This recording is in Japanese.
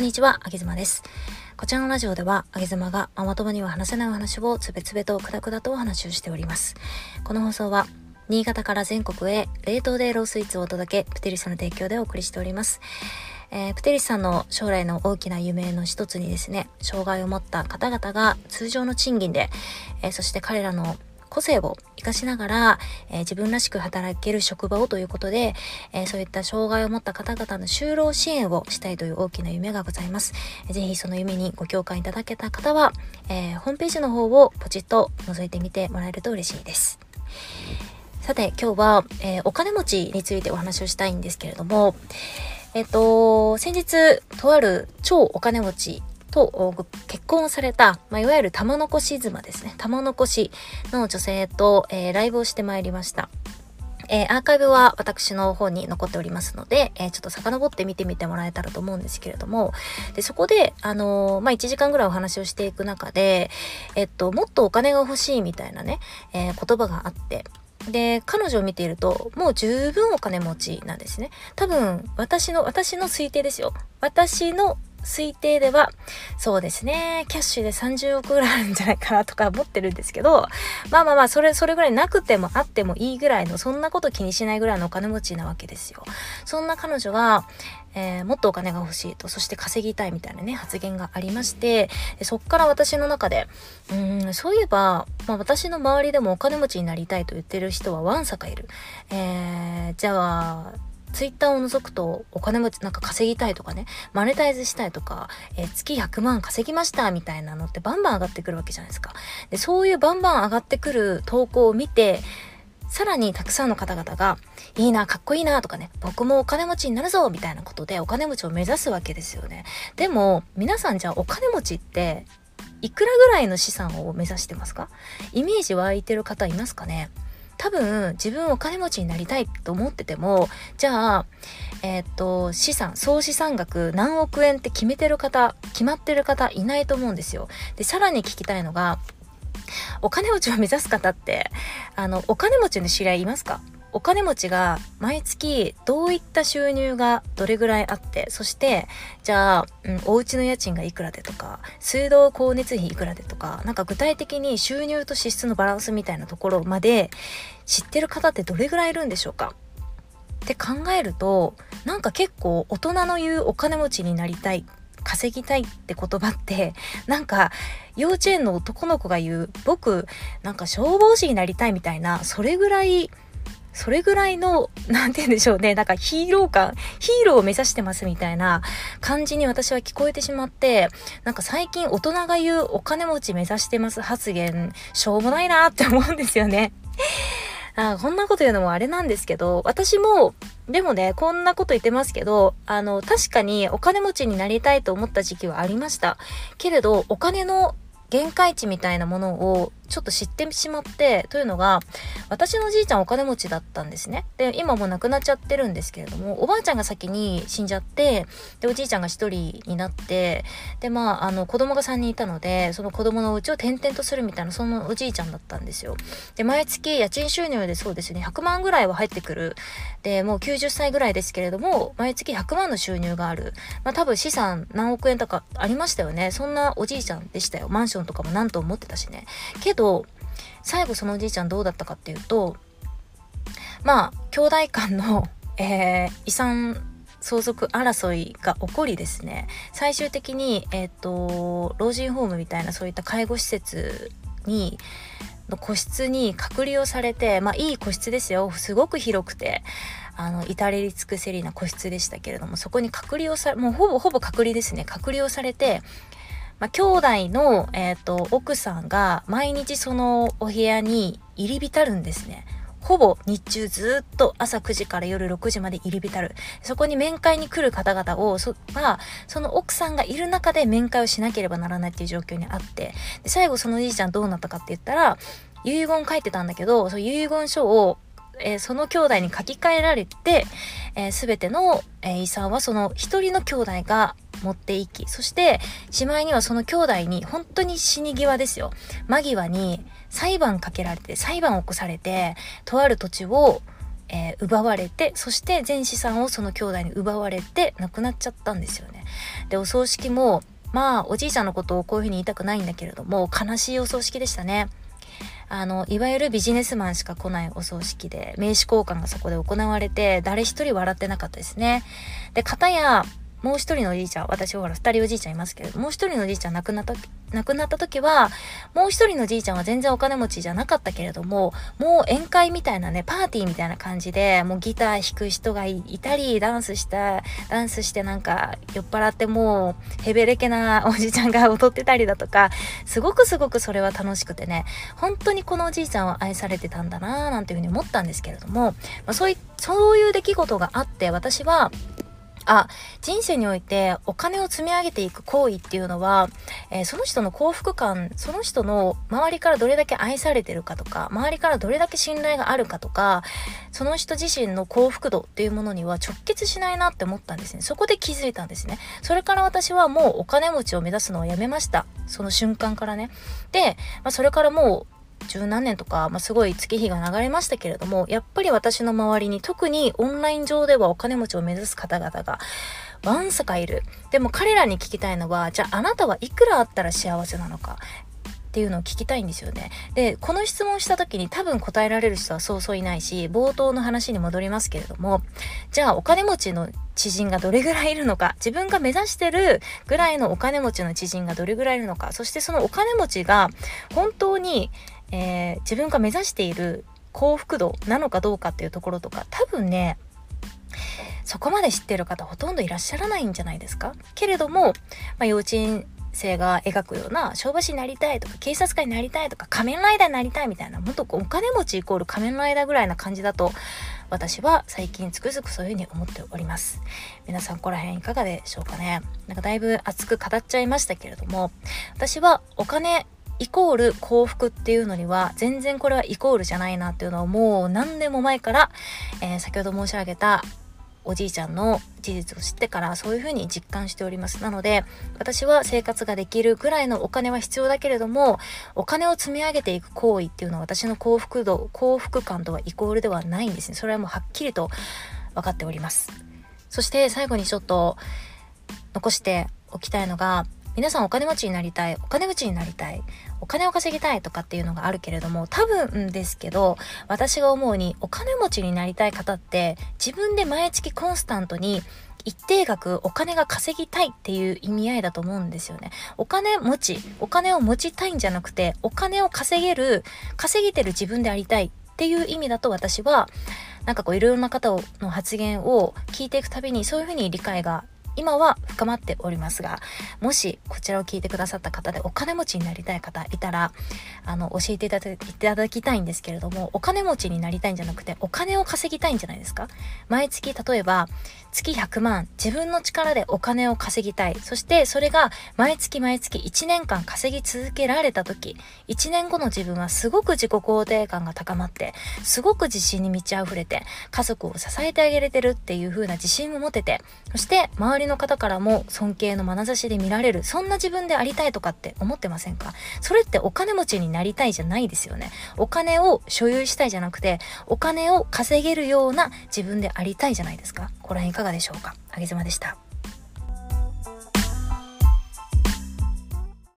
こんにちは、あげずまです。こちらのラジオでは、あげずまがママ友には話せないお話をつべつべとくだくだとお話をしております。この放送は、新潟から全国へ冷凍でロースイーツをお届け、プテリスの提供でお送りしております。えー、プテリスさんの将来の大きな夢の一つにですね、障害を持った方々が通常の賃金で、えー、そして彼らの個性を活かしながら、えー、自分らしく働ける職場をということで、えー、そういった障害を持った方々の就労支援をしたいという大きな夢がございます。ぜひその夢にご共感いただけた方は、えホームページの方をポチッと覗いてみてもらえると嬉しいです。さて今日は、えお金持ちについてお話をしたいんですけれども、えっ、と、先日、とある超お金持ちと結婚された、まあ、いわゆる玉残し妻ですね。玉残しの女性と、えー、ライブをしてまいりました。えー、アーカイブは私の方に残っておりますので、えー、ちょっと遡って見てみてもらえたらと思うんですけれども、で、そこで、あのー、まあ、1時間ぐらいお話をしていく中で、えっと、もっとお金が欲しいみたいなね、え言葉があって、で、彼女を見ていると、もう十分お金持ちなんですね。多分、私の、私の推定ですよ。私の推定では、そうですね、キャッシュで30億ぐらいあるんじゃないかなとか思ってるんですけど、まあまあまあ、それ、それぐらいなくてもあってもいいぐらいの、そんなこと気にしないぐらいのお金持ちなわけですよ。そんな彼女が、えー、もっとお金が欲しいと、そして稼ぎたいみたいなね、発言がありまして、そっから私の中で、うん、そういえば、まあ私の周りでもお金持ちになりたいと言ってる人はわんさかいる。えー、じゃあ、ツイッターを除くとお金持ちなんか稼ぎたいとかね、マネタイズしたいとか、えー、月100万稼ぎましたみたいなのってバンバン上がってくるわけじゃないですか。で、そういうバンバン上がってくる投稿を見て、さらにたくさんの方々が、いいな、かっこいいなとかね、僕もお金持ちになるぞみたいなことでお金持ちを目指すわけですよね。でも、皆さんじゃあお金持ちっていくらぐらいの資産を目指してますか？イメージ湧いてる方いますかね？多分自分お金持ちになりたいと思っててもじゃあえー、っと資産総資産額何億円って決めてる方決まってる方いないと思うんですよ。でさらに聞きたいのがお金持ちを目指す方ってあのお金持ちの知り合いいますか？お金持ちが毎月どういった収入がどれぐらいあって、そして、じゃあ、うん、お家の家賃がいくらでとか、水道光熱費いくらでとか、なんか具体的に収入と支出のバランスみたいなところまで知ってる方ってどれぐらいいるんでしょうか？って考えると、なんか結構大人の言うお金持ちになりたい稼ぎたいって言葉ってなんか幼稚園の男の子が言う僕なんか消防士になりたいみたいなそれぐらいそれぐらいの、なんて言うんでしょうね、なんかヒーロー感、ヒーローを目指してますみたいな感じに私は聞こえてしまって、なんか最近大人が言うお金持ち目指してます発言、しょうもないなって思うんですよね。あこんなこと言うのもあれなんですけど、私も、でもね、こんなこと言ってますけど、あの、確かにお金持ちになりたいと思った時期はありました。けれど、お金の限界値みたいなものをちょっと知ってしまって、というのが、私のじいちゃんお金持ちだったんですね。で、今もう亡くなっちゃってるんですけれども、おばあちゃんが先に死んじゃって、で、おじいちゃんが一人になって、で、まあ、あの、子供が3人いたので、その子供のうちを転々とするみたいな、そのおじいちゃんだったんですよ。で、毎月家賃収入でそうですね、100万ぐらいは入ってくる。で、もう90歳ぐらいですけれども、毎月100万の収入がある。まあ、多分資産何億円とかありましたよね。そんなおじいちゃんでしたよ。マンションとかも何棟持ってたしね。けど、最後そのおじいちゃんどうだったかっていうとまあ兄弟間の、えー、遺産相続争いが起こりですね。最終的に、えーと、老人ホームみたいなそういった介護施設にの個室に隔離をされてまあいい個室ですよ。すごく広くてあの至れり尽くせりな個室でしたけれどもそこに隔離をさもうほぼほぼ隔離ですね。隔離をされてまあ、兄弟の、えっ、ー、と、奥さんが毎日そのお部屋に入り浸るんですね。ほぼ日中ずっと朝9時から夜6時まで入り浸る。そこに面会に来る方々を、そ、が、その奥さんがいる中で面会をしなければならないっていう状況にあって、で最後そのじいちゃんどうなったかって言ったら、遺言書いてたんだけど、その遺言書をえー、その兄弟に書き換えられて、えー、全ての、えー、遺産はその一人の兄弟が持っていき、そして、しまいにはその兄弟に、本当に死に際ですよ。間際に裁判かけられて、裁判を起こされて、とある土地を、えー、奪われてそして全資産をその兄弟に奪われて亡くなっちゃったんですよね。でお葬式もまあおじいちゃんのことをこういうふうに言いたくないんだけれども悲しいお葬式でしたね。あのいわゆるビジネスマンしか来ないお葬式で名刺交換がそこで行われて誰一人笑ってなかったですね。で片やもう一人のおじいちゃん、私ほら二人おじいちゃんいますけど、もう一人のおじいちゃん亡くなった、亡くなった時は、もう一人のおじいちゃんは全然お金持ちじゃなかったけれども、もう宴会みたいなね、パーティーみたいな感じで、もうギター弾く人がいたり、ダンスした、ダンスしてなんか酔っ払ってもうヘベレケなおじいちゃんが踊ってたりだとか、すごくすごくそれは楽しくてね、本当にこのおじいちゃんは愛されてたんだなぁなんていうふうに思ったんですけれども、まあ、そうい、そういう出来事があって、私は、あ、人生においてお金を積み上げていく行為っていうのは、えー、その人の幸福感、その人の周りからどれだけ愛されてるかとか、周りからどれだけ信頼があるかとか、その人自身の幸福度っていうものには直結しないなって思ったんですね。そこで気づいたんですね。それから私はもうお金持ちを目指すのをやめました。その瞬間からね。で、まあ、それからもう十何年とか、まあ、すごい月日が流れましたけれども、やっぱり私の周りに特にオンライン上ではお金持ちを目指す方々がわんさかいる。でも彼らに聞きたいのは、じゃああなたはいくらあったら幸せなのか。っていうのを聞きたいんですよね。で、この質問した時に多分答えられる人はそうそういないし、冒頭の話に戻りますけれども、じゃあお金持ちの知人がどれぐらいいるのか、自分が目指してるぐらいのお金持ちの知人がどれぐらいいるのか、そしてそのお金持ちが本当にえー、自分が目指している幸福度なのかどうかっていうところとか多分ねそこまで知ってる方ほとんどいらっしゃらないんじゃないですか？けれども、まあ、幼稚園生が描くような消防士になりたいとか警察官になりたいとか仮面ライダーになりたいみたいなもっとお金持ちイコール仮面ライダーぐらいな感じだと私は最近つくづくそういうふうに思っております。皆さんここら辺いかがでしょうかね？なんかだいぶ熱く語っちゃいましたけれども私はお金イコール幸福っていうのには全然これはイコールじゃないなっていうのをもう何年も前から、えー、先ほど申し上げたおじいちゃんの事実を知ってからそういうふうに実感しております。なので私は生活ができるくらいのお金は必要だけれどもお金を積み上げていく行為っていうのは私の幸福度幸福感とはイコールではないんですね。それはもうはっきりと分かっております。そして最後にちょっと残しておきたいのが皆さんお金持ちになりたいお金持ちになりたいお金を稼ぎたいとかっていうのがあるけれども多分ですけど私が思うにお金持ちになりたい方って自分で毎月コンスタントに一定額お金が稼ぎたいっていう意味合いだと思うんですよね。お金持ち、お金を持ちたいんじゃなくて、お金を稼げる、稼げてる自分でありたいっていう意味だと私は、なんかこういろいろな方の発言を聞いていくたびにそういうふうに理解が今は深まっておりますがもしこちらを聞いてくださった方でお金持ちになりたい方いたらあの教えていただきたいんですけれどもお金持ちになりたいんじゃなくてお金を稼ぎたいんじゃないですか？毎月例えば月100万自分の力でお金を稼ぎたい。そしてそれが毎月毎月1年間稼ぎ続けられた時1年後の自分はすごく自己肯定感が高まってすごく自信に満ち溢れて家族を支えてあげれてるっていう風な自信も持ててそして周りの方からも尊敬の眼差しで見られるそんな自分でありたいとかって思ってませんか？それってお金持ちになりたいじゃないですよね。お金を所有したいじゃなくてお金を稼げるような自分でありたいじゃないですか。これはいかがでしょうか？あげずまでした。